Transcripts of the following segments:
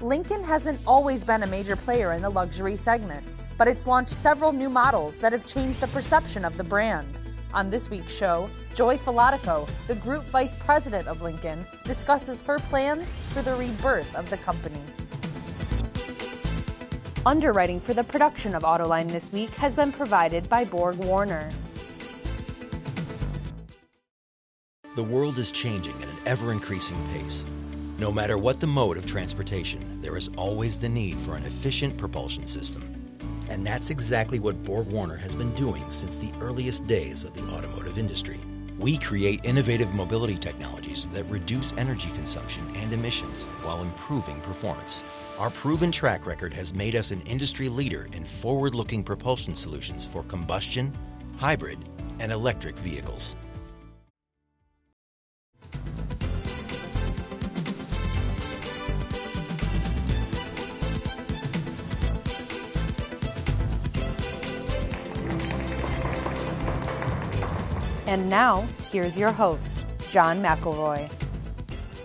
Lincoln hasn't always been a major player in the luxury segment, but it's launched several new models that have changed the perception of the brand. On this week's show, Joy Falotico, the Group Vice President of Lincoln, discusses her plans for the rebirth of the company. Underwriting for the production of Autoline this week has been provided by BorgWarner. The world is changing at an ever increasing pace. No matter what the mode of transportation, there is always the need for an efficient propulsion system. And that's exactly what BorgWarner has been doing since the earliest days of the automotive industry. We create innovative mobility technologies that reduce energy consumption and emissions while improving performance. Our proven track record has made us an industry leader in forward looking propulsion solutions for combustion, hybrid, and electric vehicles. And now, here's your host, John McElroy.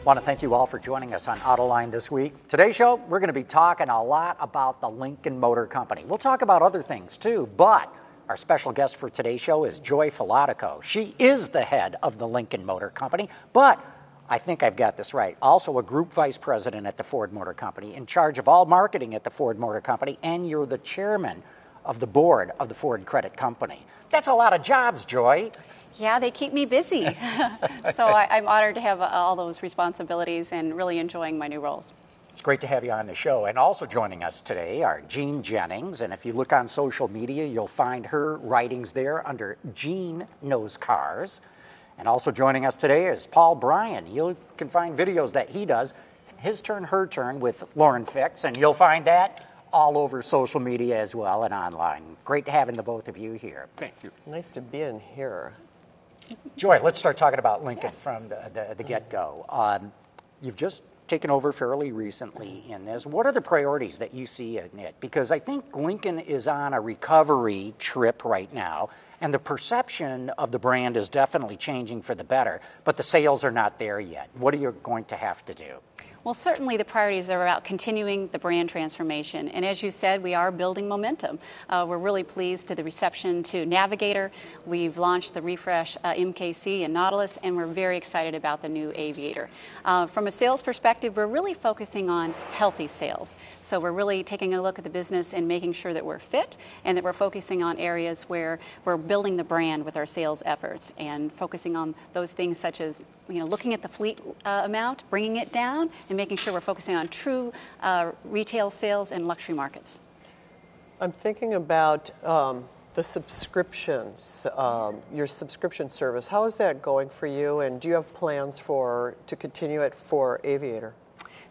Want to thank you all for joining us on Autoline this week. Today's show, we're going to be talking a lot about the Lincoln Motor Company. We'll talk about other things too, but our special guest for today's show is Joy Falotico. She is the head of the Lincoln Motor Company, but I think I've got this right. Also, a group vice president at the Ford Motor Company, in charge of all marketing at the Ford Motor Company, and you're the chairman of the board of the Ford Credit Company. That's a lot of jobs, Joy. Yeah, they keep me busy. so I, am honored to have uh, all those responsibilities and really enjoying my new roles. It's great to have you on the show. And also joining us today are Jean Jennings. And if you look on social media, you'll find her writings there under Jean Knows Cars. And also joining us today is Paul Bryan. You can find videos that he does, his turn, her turn, with Lauren Fix. And you'll find that all over social media as well and online. Great to having the both of you here. Thank you. Nice to be in here. Joy, let's start talking about Lincoln yes. from the, the, the get go. Um, you've just taken over fairly recently in this. What are the priorities that you see in it? Because I think Lincoln is on a recovery trip right now, and the perception of the brand is definitely changing for the better, but the sales are not there yet. What are you going to have to do? Well, certainly the priorities are about continuing the brand transformation. And as you said, we are building momentum. Uh, we're really pleased to the reception to Navigator. We've launched the refresh uh, MKC and Nautilus, and we're very excited about the new Aviator. Uh, from a sales perspective, we're really focusing on healthy sales. So we're really taking a look at the business and making sure that we're fit and that we're focusing on areas where we're building the brand with our sales efforts and focusing on those things such as you know, looking at the fleet uh, amount, bringing it down, and making sure we're focusing on true uh, retail sales and luxury markets. I'm thinking about um, the subscriptions, um, your subscription service. How is that going for you, and do you have plans for to continue it for Aviator?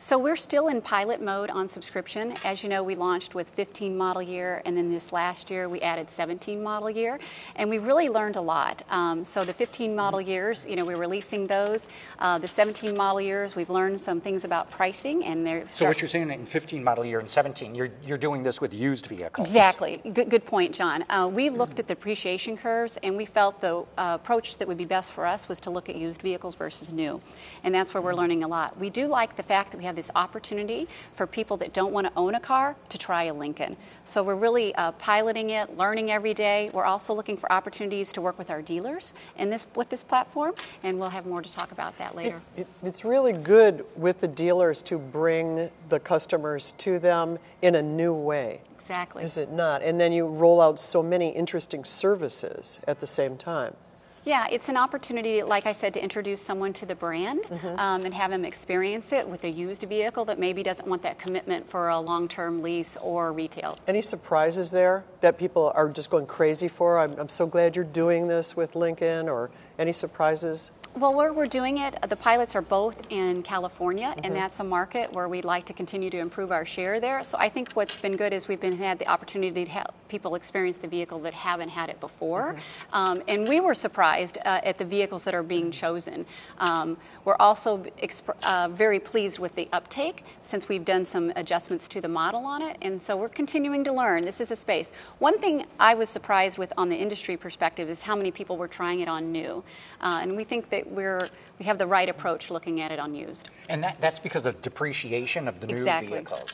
So we're still in pilot mode on subscription. As you know, we launched with 15 model year, and then this last year we added 17 model year, and we really learned a lot. Um, so the 15 model years, you know, we're releasing those. Uh, the 17 model years, we've learned some things about pricing, and they're. So what you're saying in 15 model year and 17, you're you're doing this with used vehicles. Exactly. Good good point, John. Uh, we looked at the depreciation curves, and we felt the uh, approach that would be best for us was to look at used vehicles versus new, and that's where we're learning a lot. We do like the fact that we have have this opportunity for people that don't want to own a car to try a Lincoln. So we're really uh, piloting it, learning every day. We're also looking for opportunities to work with our dealers in this with this platform, and we'll have more to talk about that later. It, it, it's really good with the dealers to bring the customers to them in a new way. Exactly. Is it not? And then you roll out so many interesting services at the same time. Yeah, it's an opportunity, like I said, to introduce someone to the brand mm-hmm. um, and have them experience it with a used vehicle that maybe doesn't want that commitment for a long term lease or retail. Any surprises there that people are just going crazy for? I'm, I'm so glad you're doing this with Lincoln, or any surprises? Well, where we're doing it, the pilots are both in California, mm-hmm. and that's a market where we'd like to continue to improve our share there. So I think what's been good is we've been had the opportunity to help people experience the vehicle that haven't had it before, mm-hmm. um, and we were surprised uh, at the vehicles that are being chosen. Um, we're also exp- uh, very pleased with the uptake since we've done some adjustments to the model on it, and so we're continuing to learn. This is a space. One thing I was surprised with on the industry perspective is how many people were trying it on new, uh, and we think that that we're we have the right approach looking at it unused. And that, that's because of depreciation of the new Exactly. vehicles.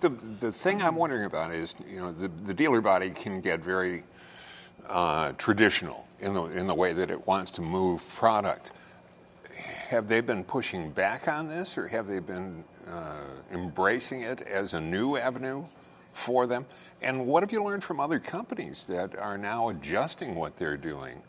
The, the thing I'm wondering about is, you know, the, the dealer body can get very uh, traditional in the, in the way that it wants to move product. Have they been pushing back on this or have they been uh, embracing it as a new avenue for them? And what have you learned from other companies that are now adjusting what they're doing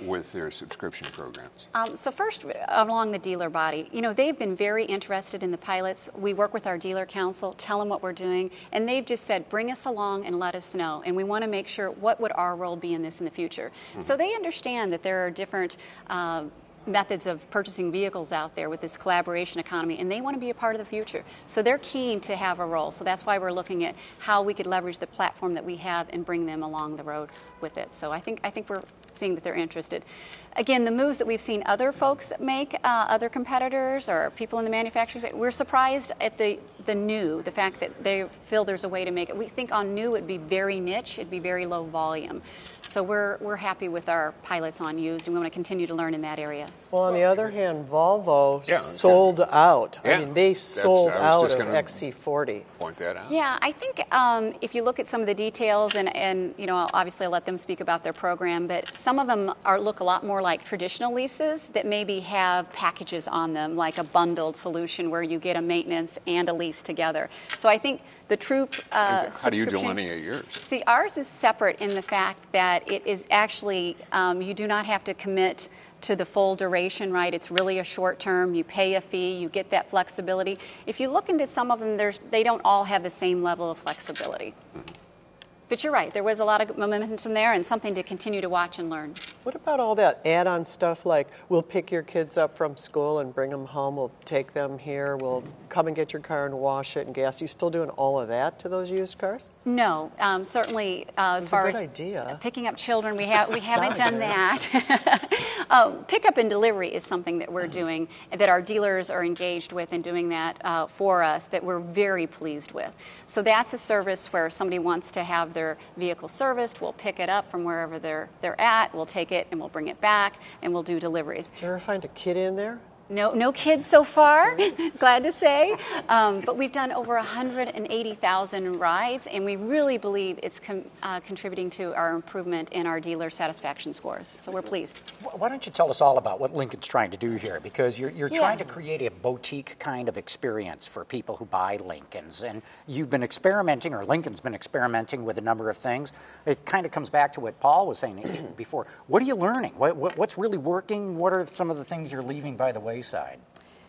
with their subscription programs? Um, so first, along the dealer body, you know, they've been very interested in the pilots. We work with our dealer council, tell them what we're doing, and they've just said, bring us along and let us know. And we want to make sure what would our role be in this in the future. So they understand that there are different. Uh, methods of purchasing vehicles out there with this collaboration economy and they want to be a part of the future so they're keen to have a role so that's why we're looking at how we could leverage the platform that we have and bring them along the road with it so i think i think we're seeing that they're interested. Again, the moves that we've seen other folks make, uh, other competitors or people in the manufacturing, we're surprised at the, the new, the fact that they feel there's a way to make it. We think on new it'd be very niche, it'd be very low volume. So we're, we're happy with our pilots on used and we want to continue to learn in that area. Well, on the other hand, Volvo Yeah, sold out. Yeah, I mean, they that's- sold out just of XC40. Point that out. Yeah, I think um, if you look at some of the details, and, and you know, obviously I'll let them speak about their program, but some of them are look a lot more like traditional leases that maybe have packages on them, like a bundled solution where you get a maintenance and a lease together. So I think the Troop. uh, How do you delineate yours? See, ours is separate in the fact that it is actually, um, you do not have to commit to the full duration, right? It's really a short term. You pay a fee, you get that flexibility. If you look into some of them, there's, they don't all have the same level of flexibility. But you're right, there was a lot of momentum there and something to continue to watch and learn. What about all that add on stuff like we'll pick your kids up from school and bring them home, we'll take them here, we'll come and get your car and wash it and gas? You still doing all of that to those used cars? No, um, certainly uh, as far as idea. picking up children, we have we haven't done that. um, pickup and delivery is something that we're doing that our dealers are engaged with and doing that uh, for us that we're very pleased with. So that's a service where somebody wants to have their vehicle serviced, we'll pick it up from wherever they're they're at, we'll take it and we'll bring it back and we'll do deliveries. Did you ever find a kid in there? No, no kids so far, glad to say. Um, but we've done over 180,000 rides, and we really believe it's com- uh, contributing to our improvement in our dealer satisfaction scores. So we're pleased. Why don't you tell us all about what Lincoln's trying to do here? Because you're, you're Yeah. trying to create a boutique kind of experience for people who buy Lincolns. And you've been experimenting, or Lincoln's been experimenting with a number of things. It kind of comes back to what Paul was saying before. What are you learning? What, what, what's really working? What are some of the things you're leaving by the wayside?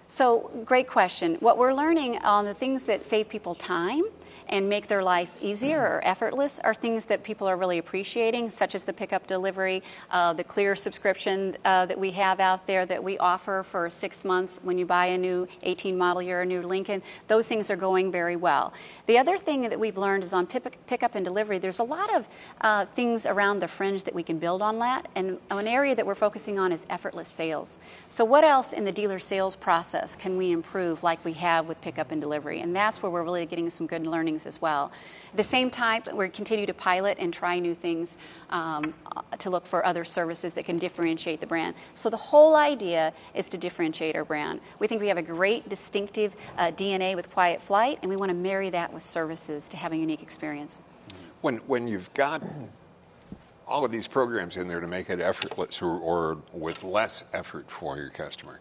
So, great question. What we're learning on the things that save people time and make their life easier or effortless are things that people are really appreciating, such as the pickup delivery, uh, the clear subscription uh, that we have out there that we offer for six months when you buy a new 18 model year, a new Lincoln. Those things are going very well. The other thing that we've learned is on pick- pickup and delivery, there's a lot of uh, things around the fringe that we can build on that. And an area that we're focusing on is effortless sales. So, what else in the dealer sales process can we improve like we have with pickup and delivery? And that's where we're really getting some good learnings as well. At the same time, we continue to pilot and try new things um, to look for other services that can differentiate the brand. So, the whole idea is to differentiate our brand. We think we have a great distinctive uh, DNA with Quiet Flight, and we want to marry that with services to have a unique experience. When, when you've got all of these programs in there to make it effortless or, or with less effort for your customer,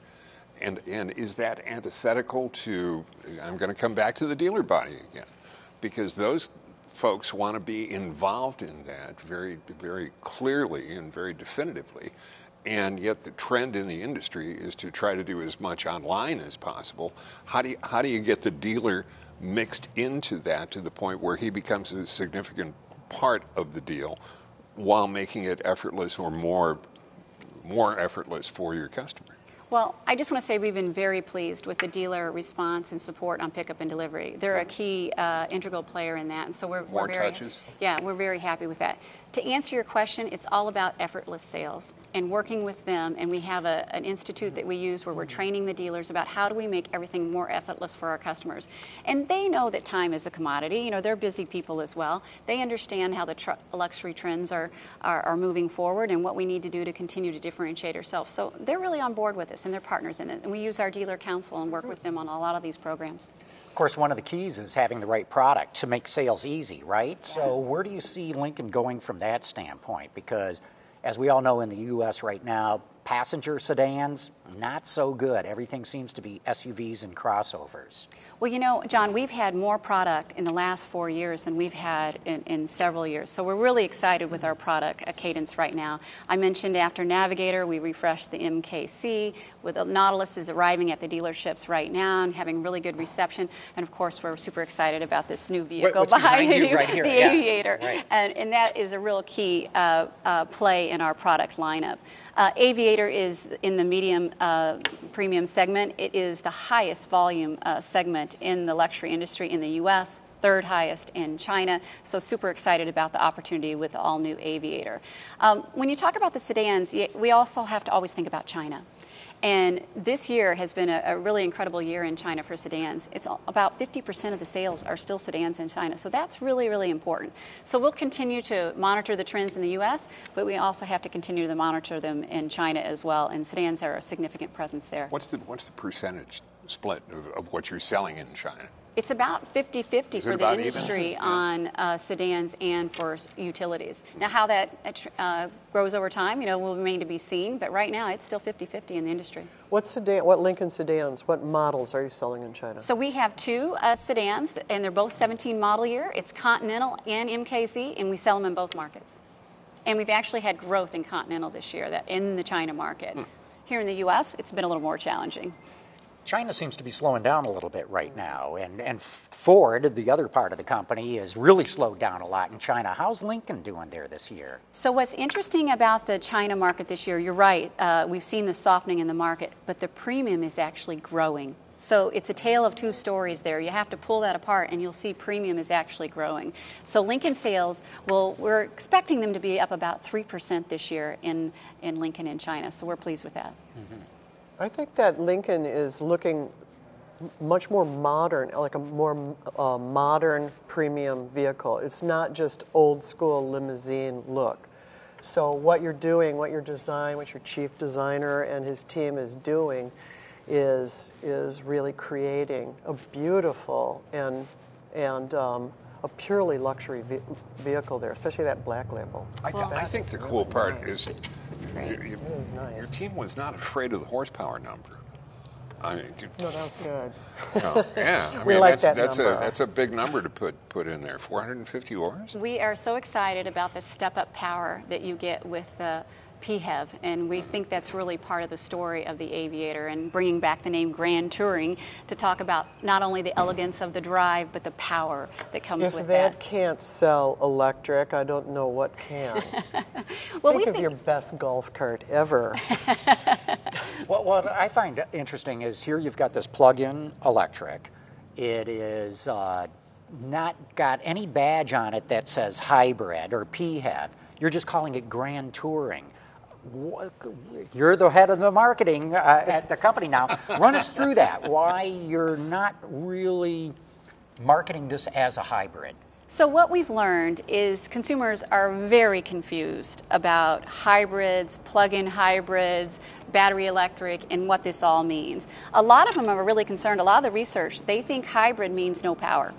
and, and is that antithetical to, I'm going to come back to the dealer body again, because those folks want to be involved in that very, very clearly and very definitively. And yet, the trend in the industry is to try to do as much online as possible. How do you, how do you get the dealer mixed into that to the point where he becomes a significant part of the deal while making it effortless or more, more effortless for your customer? Well, I just want to say we've been very pleased with the dealer response and support on pickup and delivery. They're a key uh, integral player in that, and so we're, More we're very touches? yeah we're very happy with that. To answer your question, it's all about effortless sales and working with them. And we have a, an institute that we use where we're training the dealers about how do we make everything more effortless for our customers. And they know that time is a commodity. You know, they're busy people as well. They understand how the tr- luxury trends are, are, are moving forward and what we need to do to continue to differentiate ourselves. So they're really on board with us and they're partners in it. And we use our dealer council and work mm-hmm. with them on a lot of these programs. Of course, one of the keys is having the right product to make sales easy, right? Yeah. So, where do you see Lincoln going from that standpoint? Because, as we all know in the U.S. right now, passenger sedans, not so good. Everything seems to be SUVs and crossovers. Well, you know, John, we've had more product in the last four years than we've had in, in several years. So we're really excited with our product cadence right now. I mentioned after Navigator, we refreshed the MKC. With Nautilus is arriving at the dealerships right now and having really good reception. And of course, we're super excited about this new vehicle behind, behind you, right here. the yeah. Aviator. Right. And, and that is a real key uh, uh, play in our product lineup. Uh, Aviator is in the medium uh, premium segment. It is the highest volume uh, segment in the luxury industry in the U.S third highest in China. So super excited about the opportunity with all new Aviator. Um, when you talk about the sedans, we also have to always think about China. And this year has been a, a, really incredible year in China for sedans. It's about 50% of the sales are still sedans in China. So that's really, really important. So we'll continue to monitor the trends in the US, but we also have to continue to monitor them in China as well. And sedans are a significant presence there. What's the, what's the percentage split of, of what you're selling in China? It's about 50 50 for the industry even? on uh, sedans and for utilities. Now, how that uh, grows over time, you know, will remain to be seen, but right now it's still 50 50 in the industry. What sedan, what Lincoln sedans, what models are you selling in China? So we have two uh, sedans, and they're both 17 model year. It's Continental and MKZ, and we sell them in both markets. And we've actually had growth in Continental this year that in the China market. Hmm. Here in the U.S., it's been a little more challenging. China seems to be slowing down a little bit right now, and, and Ford, the other part of the company, is really slowed down a lot in China. How's Lincoln doing there this year? So, what's interesting about the China market this year, you're right, uh, we've seen the softening in the market, but the premium is actually growing. So it's a tale of two stories there. You have to pull that apart, and you'll see premium is actually growing. So Lincoln sales, well, we're expecting them to be up about 3% this year in, in Lincoln in China. So we're pleased with that. Mm-hmm. I think that Lincoln is looking much more modern, like a more uh, modern premium vehicle. It's not just old school limousine look. So what you're doing, what your design, what your chief designer and his team is doing, is is really creating a beautiful and and um, a purely luxury ve- vehicle there, especially that black label. I, th- I think the cool part nice. is it's great. You, you, it is nice. Your team was not afraid of the horsepower number. I mean, no, that's good. yeah, I we mean, like that's, that that's number. a that's a big number to put put in there. 450 horse. We are so excited about the step up power that you get with the PHEV, and we think that's really part of the story of the Aviator and bringing back the name Grand Touring to talk about not only the elegance of the drive, but the power that comes if with that. If that can't sell electric, I don't know what can. well, think we of think... your best golf cart ever. well, what I find interesting is here you've got this plug-in electric. It is uh, not got any badge on it that says hybrid or PHEV. You're just calling it Grand Touring you're the head of the marketing uh, at the company now. Run us through that. Why you're not really marketing this as a hybrid? So, what we've learned is consumers are very confused about hybrids, plug in hybrids, battery electric, and what this all means. A lot of them are really concerned, a lot of the research, they think hybrid means no power.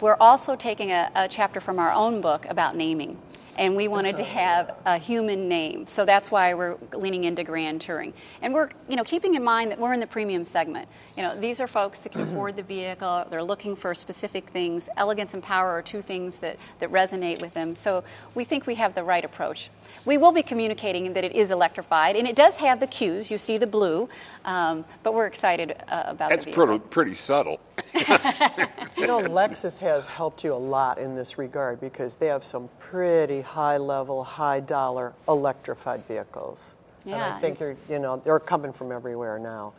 We're also taking a, a chapter from our own book about naming and we wanted to have a human name. So that's why we're leaning into Grand Touring. And we're, you know, keeping in mind that we're in the premium segment. You know, these are folks that can afford the vehicle, they're looking for specific things. Elegance and power are two things that, that resonate with them. So we think we have the right approach. We will be communicating that it is electrified, and it does have the cues. You see the blue, um, but we're excited uh, about That's the pretty, pretty subtle. you know, Lexus has helped you a lot in this regard because they have some pretty high level, high dollar electrified vehicles. Yeah. And I think you're, you know, they're coming from everywhere now.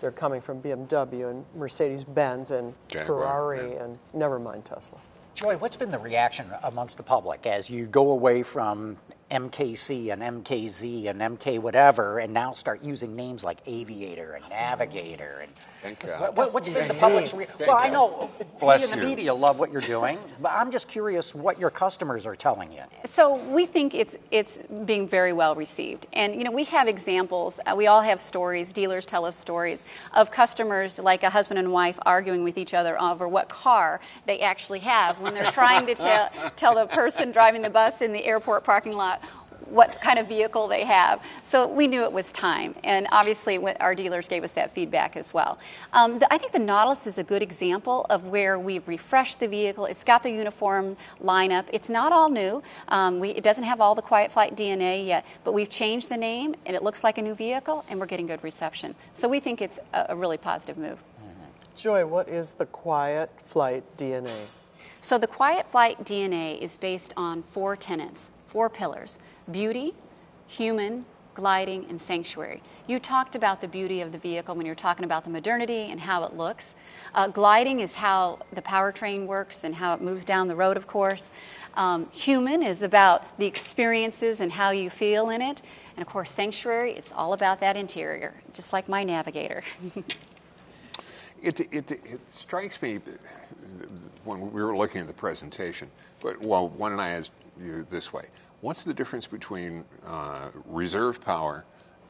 They're coming from BMW and Mercedes Benz and Jaguar, Ferrari yeah. and never mind Tesla. Joy, what's been the reaction amongst the public as you go away from MKC and MKZ and MK whatever, and now start using names like Aviator and Navigator and Thank God. what, what, what's been the public's re- Thank Well, I know Bless we in the you. media love what you're doing, but I'm just curious what your customers are telling you. So we think it's it's being very well received, and you know we have examples. Uh, we all have stories. Dealers tell us stories of customers like a husband and wife arguing with each other over what car they actually have when they're trying to tell tell the person driving the bus in the airport parking lot what kind of vehicle they have. So we knew it was time, and obviously our dealers gave us that feedback as well. Um, the, I think the Nautilus is a good example of where we've refreshed the vehicle. It's got the uniform lineup. It's not all new. Um, we, it doesn't have all the Quiet Flight DNA yet, but we've changed the name, and it looks like a new vehicle, and we're getting good reception. So we think it's a, a really positive move. Joy, what is the quiet flight DNA? So the Quiet Flight DNA is based on four tenets, four pillars beauty, human, gliding, and sanctuary. You talked about the beauty of the vehicle when you're talking about the modernity and how it looks. Uh, gliding is how the powertrain works and how it moves down the road, of course. Um, human is about the experiences and how you feel in it. And of course, sanctuary, it's all about that interior, just like my navigator. It, it, it strikes me when we were looking at the presentation, but well, why don't I ask you this way? What's the difference between uh, reserve power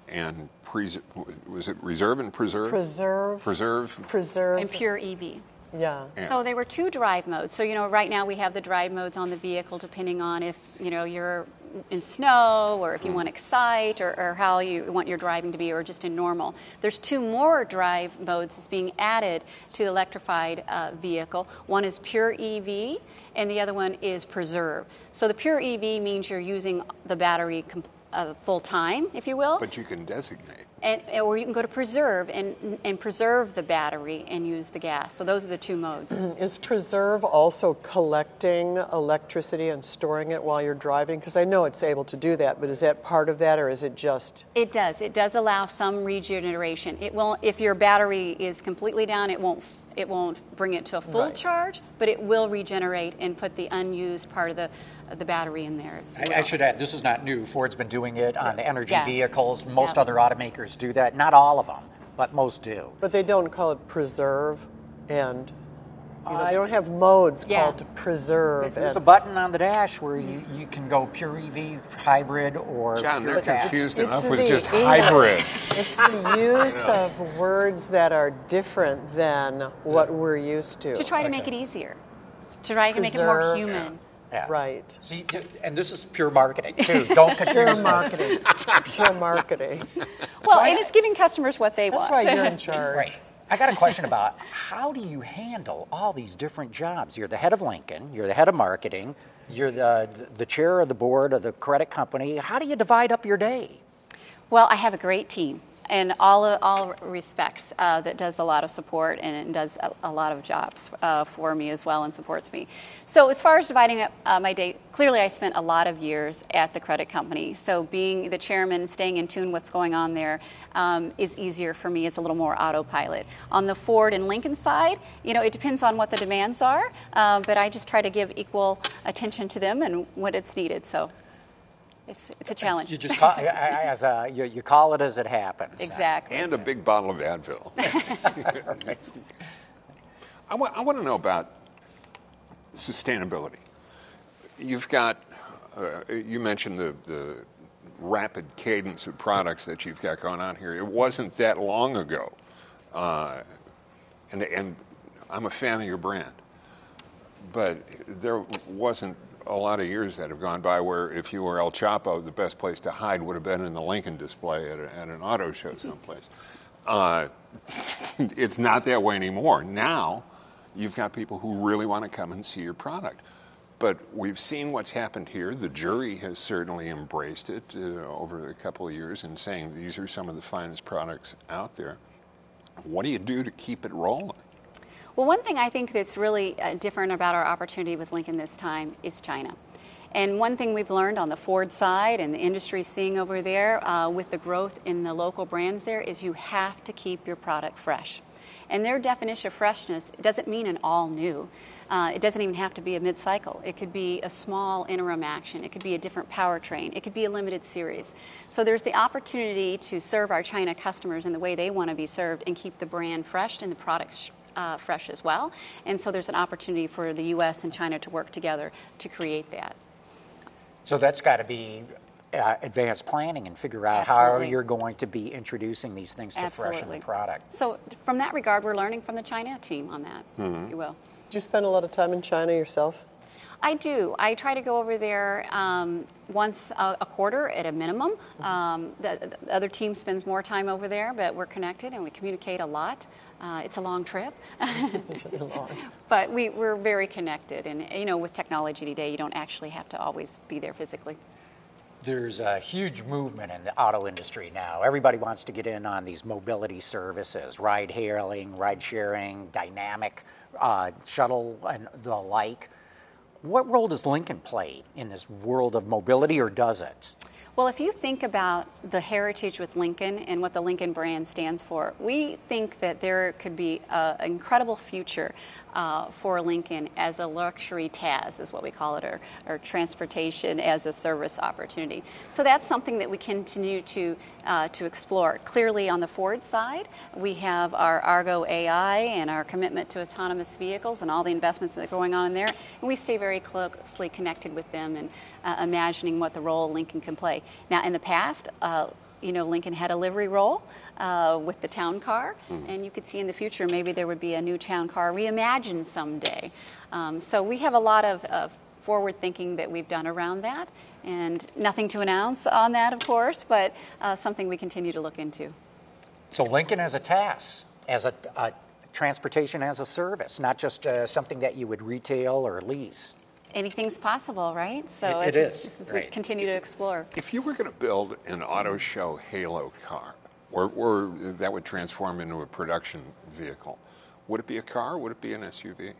and pres- was it reserve and preserve? Preserve. Preserve. Preserve. and pure E EV. Yeah. So there were two drive modes. So you know, right now we have the drive modes on the vehicle, depending on if you know you're in snow or if you want to excite or, or how you want your driving to be, or just in normal. There's two more drive modes that's being added to the electrified uh, vehicle. One is pure EV, and the other one is preserve. So the pure EV means you're using the battery com- uh, full time, if you will. But you can designate. And, or you can go to preserve and, and preserve the battery and use the gas. So those are the two modes. Is Preserve also collecting electricity and storing it while you're driving? Because I know it's able to do that, but is that part of that or is it just. It does. It does allow some regeneration. It won't. If your battery is completely down, it won't. It won't bring it to a full Right. charge, but it will regenerate and put the unused part of the the battery in there. I, I should add, this is not new. Ford's been doing it on the Energi Yeah. vehicles. Most Yeah. other automakers do that. Not all of them, but most do. But they don't call it Preserve and. You know, they don't have modes Yeah. called Preserve. There's a button on the dash where you, you can go pure EV, hybrid, or John, pure they're confused It's enough with the just English. hybrid. It's the use of words that are different than what we're used to. to try to make it easier, to try to make it more human. Yeah. Right. See, and this is pure marketing too. Don't confuse Pure marketing. Pure marketing. Well, I- and it's giving customers what they That's want. That's why you're in charge. Right. I got a question about how do you handle all these different jobs? You're the head of Lincoln, you're the head of marketing, you're the the chair of the board of the credit company. How do you divide up your day? Well, I have a great team in all all respects uh, that does a lot of support and does a, a lot of jobs uh, for me as well and supports me. So as far as dividing up uh, my day, clearly I spent a lot of years at the credit company. So being the chairman, staying in tune what's going on there um, is easier for me. It's a little more autopilot. On the Ford and Lincoln side, you know, it depends on what the demands are, uh, but I just try to give equal attention to them and what it's needed. So. It's, it's a challenge. You just call, as a, you, you call it as it happens. Exactly. And a big bottle of Advil. I want, I want to know about sustainability. You've got, uh, you mentioned the, the rapid cadence of products that you've got going on here. It wasn't that long ago. Uh, and, and I'm a fan of your brand. But there wasn't a lot of years that have gone by where if you were El Chapo, the best place to hide would have been in the Lincoln display at, a, at an auto show someplace. Uh, it's not that way anymore. Now, you've got people who really want to come and see your product. But we've seen what's happened here. The jury has certainly embraced it uh, over a couple of years and saying these are some of the finest products out there. What do you do to keep it rolling? Well, one thing I think that's really uh, different about our opportunity with Lincoln this time is China. And one thing we've learned on the Ford side and the industry seeing over there uh, with the growth in the local brands there is you have to keep your product fresh. And their definition of freshness doesn't mean an all new. Uh, it doesn't even have to be a mid cycle. It could be a small interim action. It could be a different powertrain. It could be a limited series. So there's the opportunity to serve our China customers in the way they want to be served and keep the brand fresh and the products uh, fresh as well. And so there's an opportunity for the US and China to work together to create that. So that's got to be uh, advanced planning and figure out Absolutely. how you're going to be introducing these things to freshen Absolutely. the product. So from that regard, we're learning from the China team on that, Mm-hmm. if you will. Do you spend a lot of time in China yourself? I do. I try to go over there um, once a, a quarter at a minimum. Um, the, the other team spends more time over there, but we're connected and we communicate a lot. Uh, it's a long trip, but we, we're very connected. And you know, with technology today, you don't actually have to always be there physically. There's a huge movement in the auto industry now. Everybody wants to get in on these mobility services, ride hailing, ride sharing, dynamic uh, shuttle, and the like. What role does Lincoln play in this world of mobility, or does it? Well, if you think about the heritage with Lincoln and what the Lincoln brand stands for, we think that there could be an incredible future uh, for Lincoln as a luxury TAS, is what we call it, or, or transportation as a service opportunity. So that's something that we continue to uh, to explore. Clearly, on the Ford side, we have our Argo AI and our commitment to autonomous vehicles and all the investments that are going on in there, and we stay very closely connected with them and uh, imagining what the role Lincoln can play. Now, in the past. You know, Lincoln had a livery role uh, with the town car, and you could see in the future maybe there would be a new town car reimagined someday. Um, so we have a lot of, of forward thinking that we've done around that, and nothing to announce on that, of course, but uh, something we continue to look into. So Lincoln as a task, as a, a transportation as a service, not just uh, something that you would retail or lease. Anything's possible, right? So It- as it we- is, as we right. continue to explore. If you were going to build an auto show halo car, or, or that would transform into a production vehicle, would it be a car? Would it be an SUV?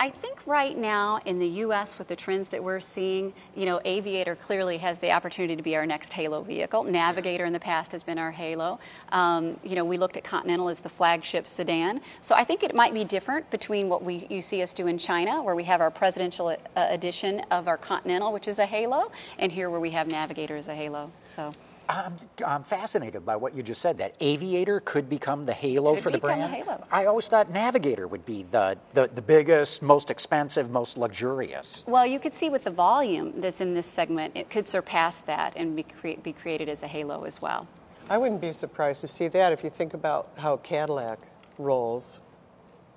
I think right now in the U.S. with the trends that we're seeing, you know, Aviator clearly has the opportunity to be our next Halo vehicle. Navigator in the past has been our Halo. Um, you know, we looked at Continental as the flagship sedan. So I think it might be different between what we you see us do in China, where we have our presidential uh, edition of our Continental, which is a Halo, and here where we have Navigator as a Halo. So. I'm, I'm fascinated by what you just said. That Aviator could become the halo Could for the become brand. the halo. I always thought Navigator would be the, the, the biggest, most expensive, most luxurious. Well, you could see with the volume that's in this segment, it could surpass that and be, cre- be created as a halo as well. I wouldn't be surprised to see that if you think about how Cadillac rolls.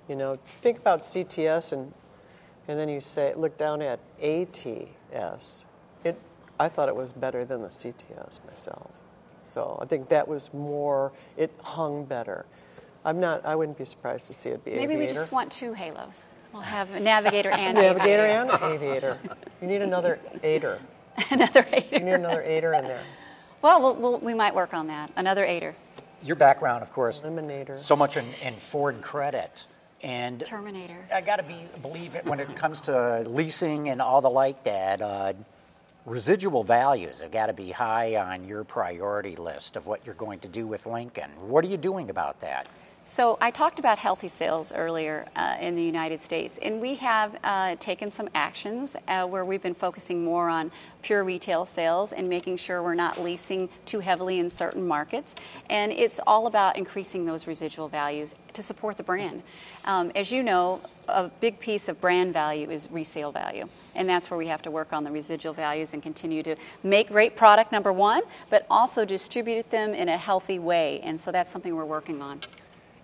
You know, think about CTS and and then you say look down at ATS. It I thought it was better than the CTS myself. So I think that was more it hung better. I'm not I wouldn't be surprised to see it be Maybe we just want two halos. We'll have a Navigator and Navigator Aviator. Navigator and Aviator. You need another aider. another aider. You need another aider in there. Well, we'll, we'll, we might work on that. Another aider. Your background, of course, Eliminator. so much in, in Ford credit. And Terminator. I got to be believe it when it comes to leasing and all the like that. Uh, residual values have got to be high on your priority list of what you're going to do with Lincoln. What are you doing about that? So I talked about healthy sales earlier uh, in the United States, and we have uh, taken some actions uh, where we've been focusing more on pure retail sales and making sure we're not leasing too heavily in certain markets. And it's all about increasing those residual values to support the brand. Um, as you know, a big piece of brand value is resale value, and that's where we have to work on the residual values and continue to make great product, number one, but also distribute them in a healthy way. And so that's something we're working on.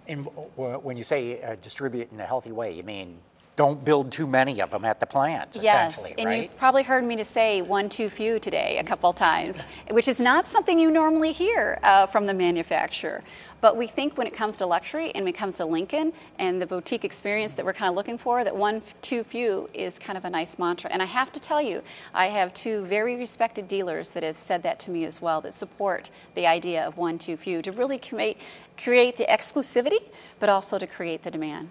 And when you say uh, distribute in a healthy way, you mean don't build too many of them at the plant, Yes, essentially, and right? you probably heard me to say one too few today a couple times, which is not something you normally hear uh, from the manufacturer. But we think when it comes to luxury and when it comes to Lincoln and the boutique experience that we're kind of looking for, that one too few is kind of a nice mantra. And I have to tell you, I have two very respected dealers that have said that to me as well, that support the idea of one too few to really create, create the exclusivity, but also to create the demand.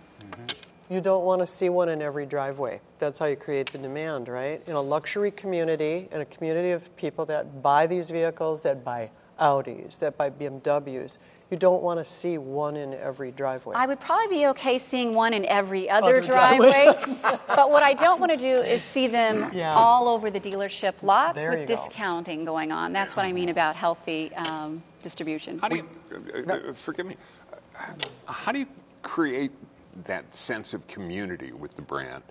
You don't want to see one in every driveway. That's how you create the demand, right? In a luxury community, in a community of people that buy these vehicles, that buy Audis, that buy BMWs, you don't want to see one in every driveway. I would probably be okay seeing one in every other, Other driveway. driveway. but what I don't want to do is see them Yeah. all over the dealership lots There you with go. discounting going on. That's what I mean about healthy um, distribution. How do you, uh, uh, forgive me, uh, how do you create that sense of community with the brand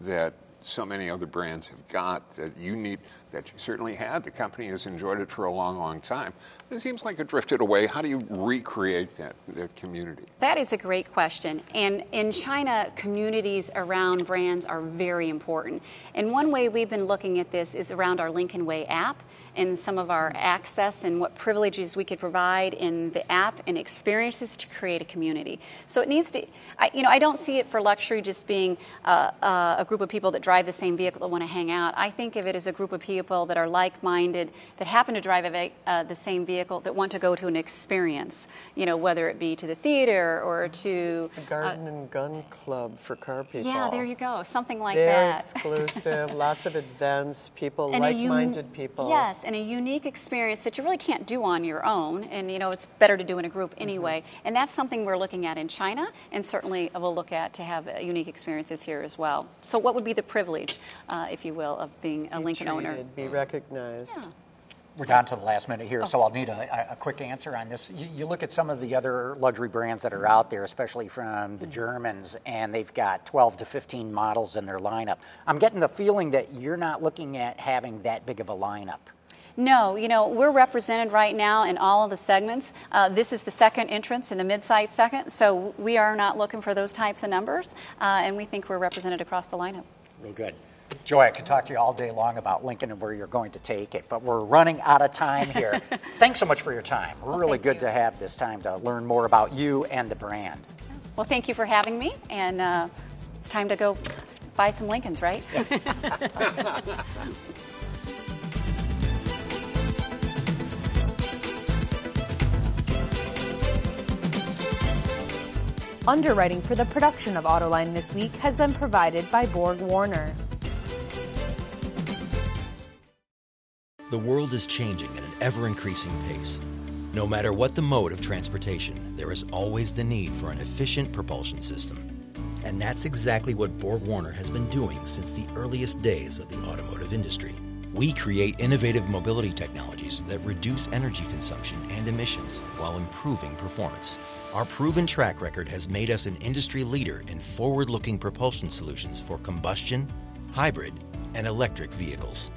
that so many other brands have got that you need, that you certainly had? The company has enjoyed it for a long, long time. It seems like it drifted away. How do you recreate that, that community? That is a great question. And in China, communities around brands are very important. And one way we've been looking at this is around our Lincoln Way app and some of our access and what privileges we could provide in the app and experiences to create a community. So it needs to, I, you know, I don't see it for luxury just being uh, uh, a group of people that drive the same vehicle that want to hang out. I think of it as a group of people that are like-minded that happen to drive a, uh, the same vehicle that want to go to an experience. You know, whether it be to the theater or to the Garden and Gun Club for car people. yeah, there you go, something like Very that. exclusive, lots of events, people, And a un- like-minded people. Yes, and a unique experience that you really can't do on your own. And you know, it's better to do in a group Mm-hmm. anyway. And that's something we're looking at in China, and certainly we'll look at to have uh, unique experiences here as well. So, what would be the privilege, uh, if you will, of being a Be Lincoln owner? treated, Be recognized. Yeah. We're down to the last minute here, Oh. so I'll need a, a quick answer on this. You, you look at some of the other luxury brands that are out there, especially from the Germans, and they've got 12 to 15 models in their lineup. I'm getting the feeling that you're not looking at having that big of a lineup. No, you know, we're represented right now in all of the segments. Uh, this is the second entrance in the mid-size second, so we are not looking for those types of numbers, uh, and we think we're represented across the lineup. Real good. Joy, I could talk to you all day long about Lincoln and where you're going to take it, but we're running out of time here. Thanks so much for your time. really good you. to have this time to learn more about you and the brand. Well, thank you for having me, and uh, it's time to go buy some Lincolns, right? Underwriting for the production of Autoline this week has been provided by BorgWarner. The world is changing at an ever increasing pace. No matter what the mode of transportation, there is always the need for an efficient propulsion system. And that's exactly what BorgWarner has been doing since the earliest days of the automotive industry. We create innovative mobility technologies that reduce energy consumption and emissions while improving performance. Our proven track record has made us an industry leader in forward looking propulsion solutions for combustion, hybrid, and electric vehicles.